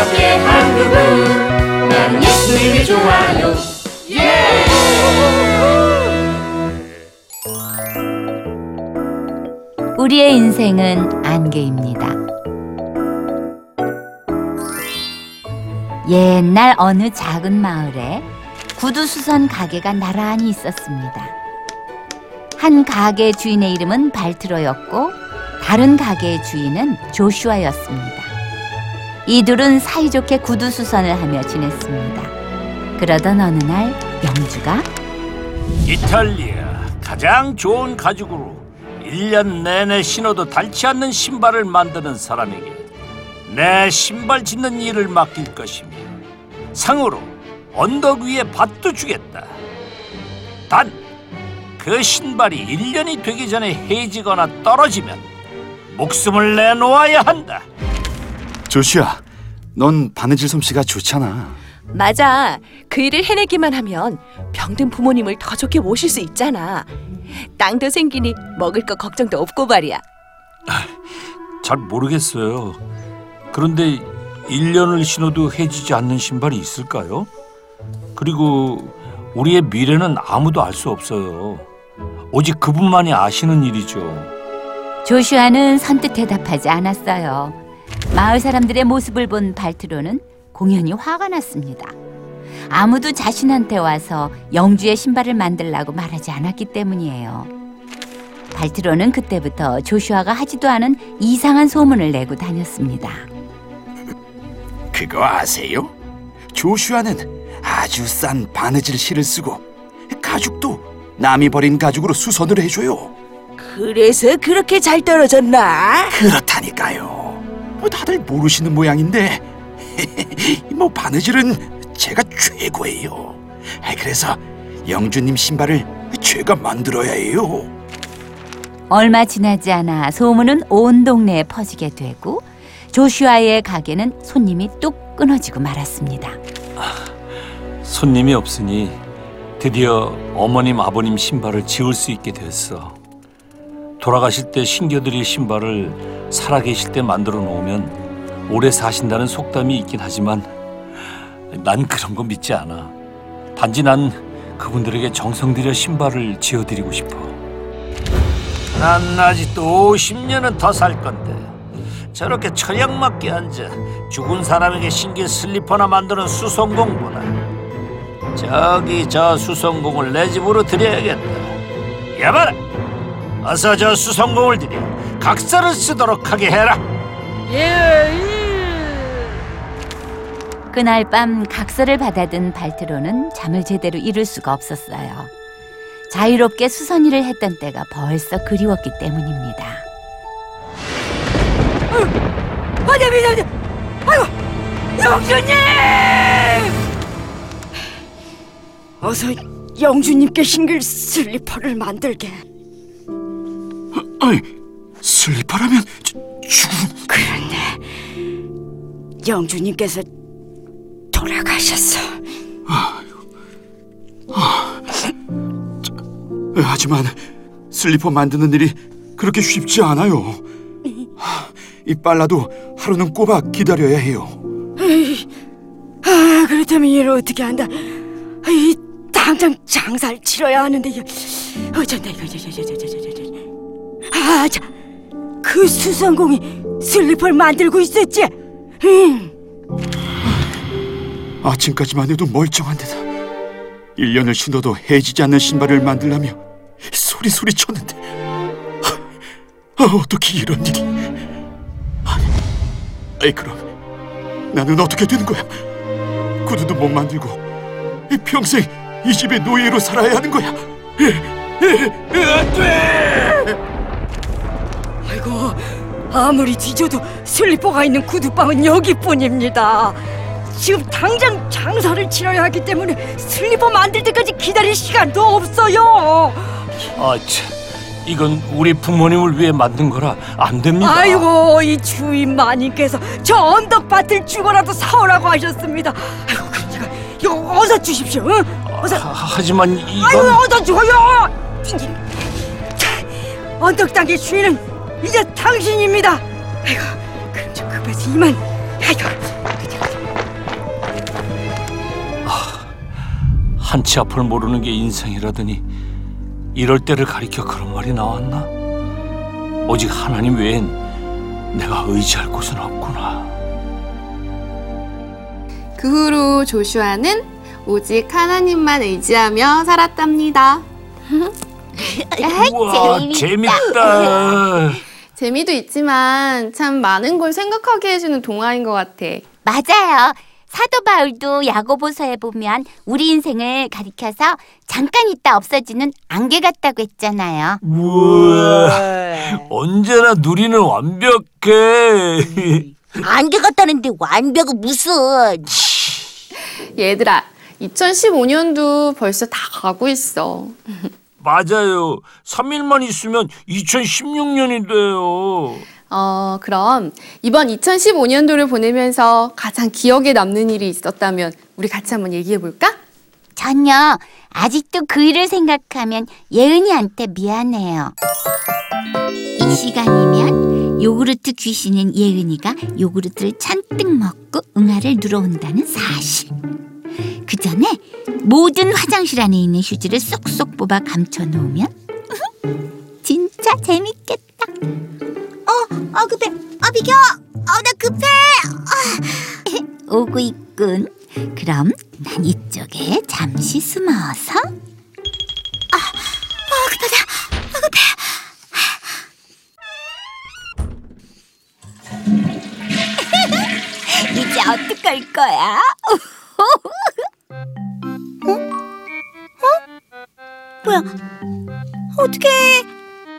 함께 한 그분 나는 예수님이 좋아요 우리의 인생은 안개입니다. 옛날 어느 작은 마을에 구두수선 가게가 나란히 있었습니다. 한 가게 주인의 이름은 발트로였고 다른 가게의 주인은 조슈아였습니다. 이 둘은 사이좋게 구두 수선을 하며 지냈습니다. 그러던 어느 날 영주가 이탈리아 가장 좋은 가죽으로 1년 내내 신어도 닳지 않는 신발을 만드는 사람에게 내 신발 짓는 일을 맡길 것이며 상으로 언덕 위에 밭도 주겠다. 단 그 신발이 1년이 되기 전에 해지거나 떨어지면 목숨을 내놓아야 한다. 조슈아, 넌 바느질 솜씨가 좋잖아. 맞아. 그 일을 해내기만 하면 병든 부모님을 더 좋게 모실 수 있잖아. 땅도 생기니 먹을 거 걱정도 없고 말이야. 잘 모르겠어요. 그런데 1년을 신어도 해지지 않는 신발이 있을까요? 그리고 우리의 미래는 아무도 알 수 없어요. 오직 그분만이 아시는 일이죠. 조슈아는 선뜻 대답하지 않았어요. 마을 사람들의 모습을 본 발트로는 공연히 화가 났습니다. 아무도 자신한테 와서 영주의 신발을 만들라고 말하지 않았기 때문이에요. 발트로는 그때부터 조슈아가 하지도 않은 이상한 소문을 내고 다녔습니다. 그거 아세요? 조슈아는 아주 싼 바느질 실을 쓰고 가죽도 남이 버린 가죽으로 수선을 해줘요. 그래서 그렇게 잘 떨어졌나? 그렇다니까요. 뭐 다들 모르시는 모양인데 뭐 바느질은 제가 최고예요. 그래서 영주님 신발을 제가 만들어야 해요. 얼마 지나지 않아 소문은 온 동네에 퍼지게 되고 조슈아의 가게는 손님이 뚝 끊어지고 말았습니다. 손님이 없으니 드디어 어머님 아버님 신발을 지울 수 있게 됐어. 돌아가실 때 신겨드릴 신발을 살아계실 때 만들어 놓으면 오래 사신다는 속담이 있긴 하지만 난 그런 거 믿지 않아. 단지 난 그분들에게 정성 들여 신발을 지어드리고 싶어. 난 아직도 50년은 더 살 건데 저렇게 처형맞게 앉아 죽은 사람에게 신길 슬리퍼나 만드는 수성공보다 저기 저 수성공을 내 집으로 드려야겠다. 야봐라, 어서 저 수성공을 들여 각서를 쓰도록 하게 해라. 그날 밤 각서를 받아든 발트로는 잠을 제대로 이룰 수가 없었어요. 자유롭게 수선일을 했던 때가 벌써 그리웠기 때문입니다. 어디 어디 어디. 아이고, 영주님! 어서 영주님께 신길 슬리퍼를 만들게. 아니, 슬리퍼라면 주- 죽음. 그런데 영주님께서 돌아가셨어. 하지만 슬리퍼 만드는 일이 그렇게 쉽지 않아요. 이 빨라도 하루는 꼬박 기다려야 해요. 아 그렇다면 이를 어떻게 한다? 아, 이 당장 장사를 치러야 하는데 이거 어쩐다 이거 저저저저저 저 아자 그 수성공이 슬리퍼를 만들고 있었지. 응. 아침까지만 해도 멀쩡한데다. 1년을 신어도 해지지 않는 신발을 만들려며 소리소리 쳤는데. 아, 어떻게 이런 일이? 아, 아이 그럼 나는 어떻게 되는 거야? 구두도 못 만들고 평생 이 집의 노예로 살아야 하는 거야 아이고 아무리 뒤져도 슬리퍼가 있는 구두방은 여기뿐입니다. 지금 당장 장사를 치러야 하기 때문에 슬리퍼 만들 때까지 기다릴 시간도 없어요. 아, 참, 이건 우리 부모님을 위해 만든 거라 안 됩니다. 아이고 이 주인 마님께서 저 언덕밭을 주고라도 사오라고 하셨습니다. 아이고 그러니까 이거 어서 주십시오. 응? 어서 하, 하지만 아이고 이건 어서 줘요. 자, 언덕 땅의 주인은 이제 당신입니다. 아이고, 그럼 좀 급하지 이만. 아이고. 한치 앞을 모르는 게 인생이라더니 이럴 때를 가리켜 그런 말이 나왔나? 오직 하나님 외엔 내가 의지할 곳은 없구나. 그 후로 조슈아는 오직 하나님만 의지하며 살았답니다. 우와 재밌다. 재미도 있지만 참 많은 걸 생각하게 해주는 동화인 것 같아. 맞아요. 사도 바울도 야고보서에 보면 우리 인생을 가리켜서 잠깐 있다 없어지는 안개 같다고 했잖아요. 우와 언제나 누리는 완벽해. 안개 같다는데 완벽은 무슨? 얘들아, 2015년도 벌써 다 가고 있어. 맞아요. 3일만 있으면 2016년이 돼요. 어, 그럼 이번 2015년도를 보내면서 가장 기억에 남는 일이 있었다면 우리 같이 한번 얘기해 볼까? 전요. 아직도 그 일을 생각하면 예은이한테 미안해요. 이 시간이면 요구르트 귀신인 예은이가 요구르트를 잔뜩 먹고 응아를 누러온다는 사실. 그 전에 모든 화장실 안에 있는 휴지를 쏙쏙 뽑아 감춰 놓으면 진짜 재밌겠다. 어 급해. 아 비켜. 어 나 급해. 오고 있군. 그럼 난 이쪽에 잠시 숨어서 이제 어떡할 거야? 뭐야? 어떻게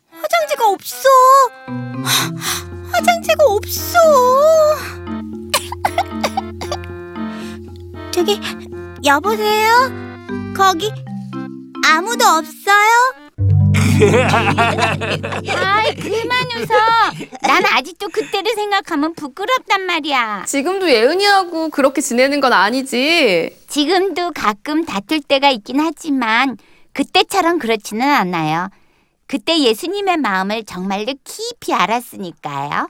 화장지가 없어? 화장지가 없어. 저기 여보세요? 거기 아무도 없어요? 아이 그만 웃어. 난 아직도 그때를 생각하면 부끄럽단 말이야. 지금도 예은이하고 그렇게 지내는 건 아니지. 지금도 가끔 다툴 때가 있긴 하지만 그때처럼 그렇지는 않아요. 그때 예수님의 마음을 정말로 깊이 알았으니까요.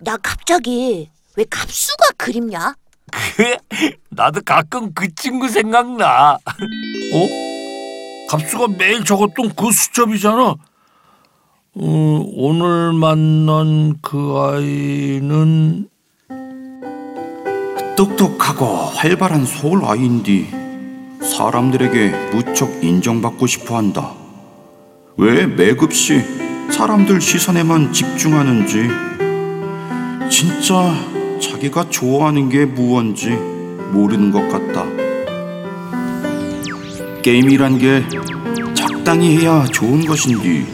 나 갑자기 왜 갑수가 그립냐? 나도 가끔 그 친구 생각나. 어? 갑수가 매일 적었던 그 수첩이잖아. 어, 오늘 만난 그 아이는 똑똑하고 활발한 소울 아이인디 사람들에게 무척 인정받고 싶어 한다. 왜 매급시 사람들 시선에만 집중하는지 진짜 자기가 좋아하는 게 무언지 모르는 것 같다. 게임이란 게 적당히 해야 좋은 것인지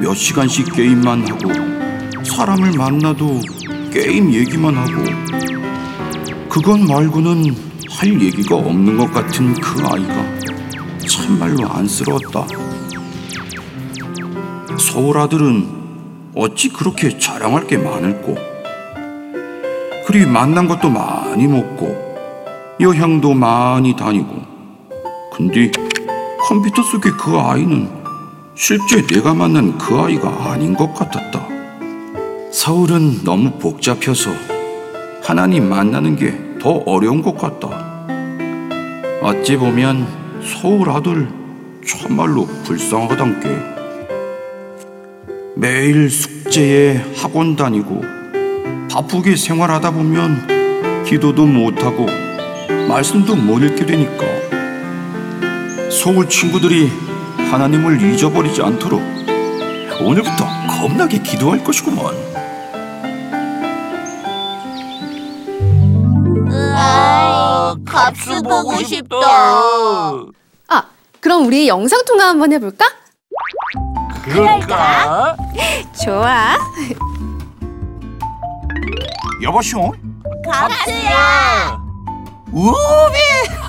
몇 시간씩 게임만 하고 사람을 만나도 게임 얘기만 하고 그것 말고는 할 얘기가 없는 것 같은 그 아이가 참말로 안쓰러웠다. 서울 아들은 어찌 그렇게 자랑할 게 많을꼬? 그리 만난 것도 많이 먹고 여행도 많이 다니고 근데 컴퓨터 속의 그 아이는 실제 내가 만난 그 아이가 아닌 것 같았다. 서울은 너무 복잡해서 하나님 만나는 게 더 어려운 것 같다. 어찌 보면 서울 아들 참말로 불쌍하단 게 매일 숙제에 학원 다니고 바쁘게 생활하다 보면 기도도 못하고 말씀도 못 읽게 되니까 서울 친구들이 하나님을 잊어버리지 않도록 오늘부터 겁나게 기도할 것이구먼. 아, 갑수 보고 싶다. 아, 그럼 우리 영상 통화 한번 해볼까? 그럴까? 좋아. 여보쇼? 갑수야. 우비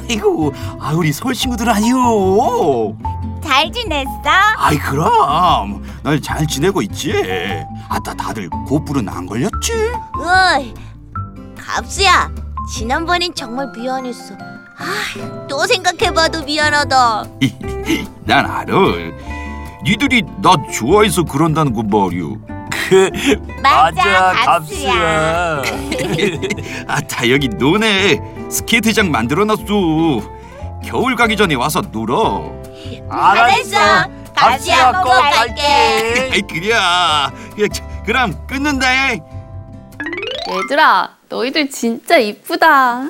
아이고 아 우리 서울 친구들 아니오 잘 지냈어? 아이 그럼 날 잘 지내고 있지? 아따 다들 고불은 안 걸렸지? 어이, 갑수야. 지난번엔 정말 미안했어. 아, 또 생각해봐도 미안하다. 난 알아. 니들이 나 좋아해서 그런다는 거 말이오. 맞아, 갑수야. 아따 여기 노네 스케이트장 만들어놨어. 겨울 가기 전에 와서 놀어. 알았어. 같이야 꼭 갈게. 아이 그래야. 예, 자, 그럼 끊는다. 얘들아, 너희들 진짜 이쁘다.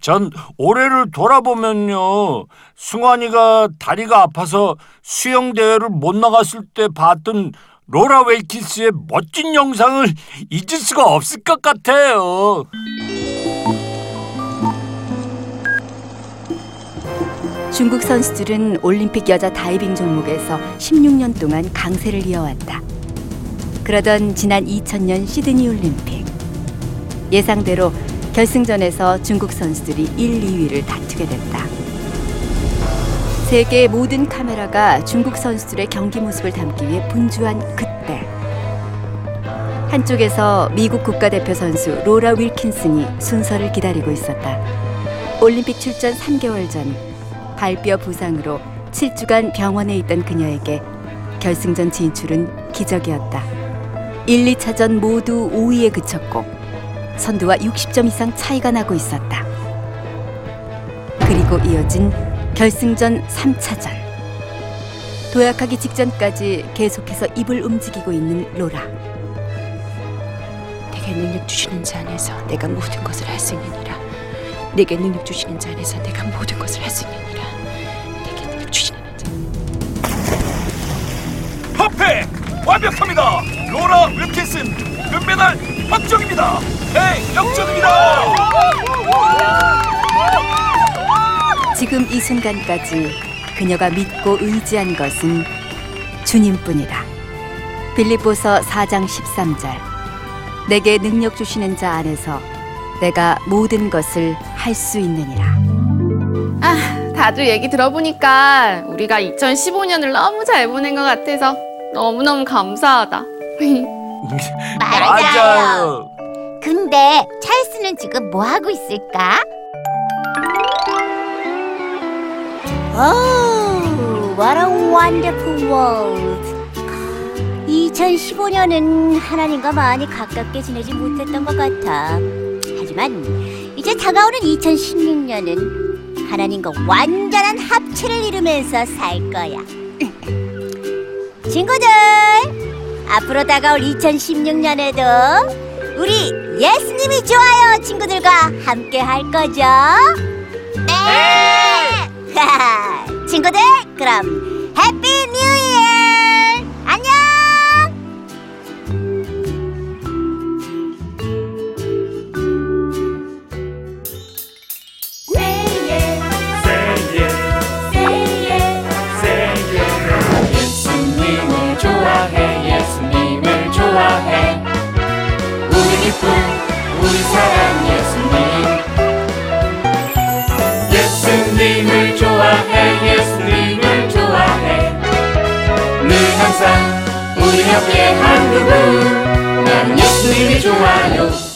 전 올해를 돌아보면요. 승환이가 다리가 아파서 수영 대회를 못 나갔을 때 봤던 로라 윌킨슨의 멋진 영상을 잊을 수가 없을 것 같아요. 중국 선수들은 올림픽 여자 다이빙 종목에서 16년 동안 강세를 이어왔다. 그러던 지난 2000년 시드니 올림픽. 예상대로 결승전에서 중국 선수들이 1, 2위를 다투게 됐다. 세계의 모든 카메라가 중국 선수들의 경기 모습을 담기 위해 분주한 그때. 한쪽에서 미국 국가대표 선수 로라 윌킨슨이 순서를 기다리고 있었다. 올림픽 출전 3개월 전 발뼈 부상으로 7주간 병원에 있던 그녀에게 결승전 진출은 기적이었다. 1, 2차전 모두 5위에 그쳤고 선두와 60점 이상 차이가 나고 있었다. 그리고 이어진 결승전 3차전. 도약하기 직전까지 계속해서 입을 움직이고 있는 로라. 내게 능력 주시는 자 안에서 내가 모든 것을 할 수 있느니라. 내게 능력 주시는 자 안에서 내가 모든 것을 할 수 있느니라. 내게 능력 주시는 자. 퍼펙! 완벽합니다! 로라 윌킨슨 금메달 확정입니다! 대역전입니다! 지금 이 순간까지 그녀가 믿고 의지한 것은 주님뿐이다. 빌립보서 4장 13절. 내게 능력 주시는 자 안에서 내가 모든 것을 할 수 있느니라. 아, 다들 얘기 들어보니까 우리가 2015년을 너무 잘 보낸 것 같아서 너무너무 감사하다. 맞아요. 근데 찰스는 지금 뭐 하고 있을까? Oh, what a wonderful world. 2015년은 하나님과 많이 가깝게 지내지 못했던 것 같아. 하지만 이제 다가오는 2016년은 하나님과 완전한 합체를 이루면서 살 거야. 친구들, 앞으로 다가올 2016년에도 우리 예수님이 좋아요 친구들과 함께 할 거죠? 네! 친구들, 그럼 해피 뉴 우리 옆에 한 그분. 나는 예수님이 좋아요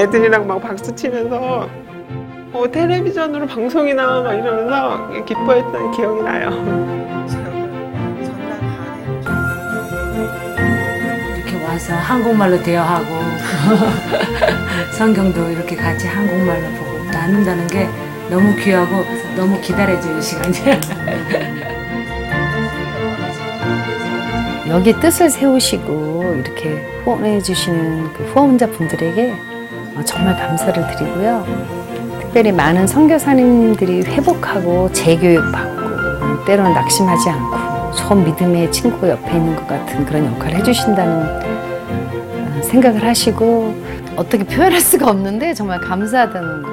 애들이랑 막 박수 치면서 어, 텔레비전으로 방송이 나와 막 이러면서 기뻐했던 기억이 나요. 이렇게 와서 한국말로 대화하고 성경도 이렇게 같이 한국말로 보고 나눈다는 게 너무 귀하고 너무 기다려지는 시간이에요. 여기 뜻을 세우시고 이렇게 후원해 주시는 그 후원자 분들에게 어, 정말 감사를 드리고요. 특별히 많은 선교사님들이 회복하고 재교육받고 때로는 낙심하지 않고 처음 믿음의 친구 옆에 있는 것 같은 그런 역할을 해주신다는 어, 생각을 하시고 어떻게 표현할 수가 없는데 정말 감사하다는 거.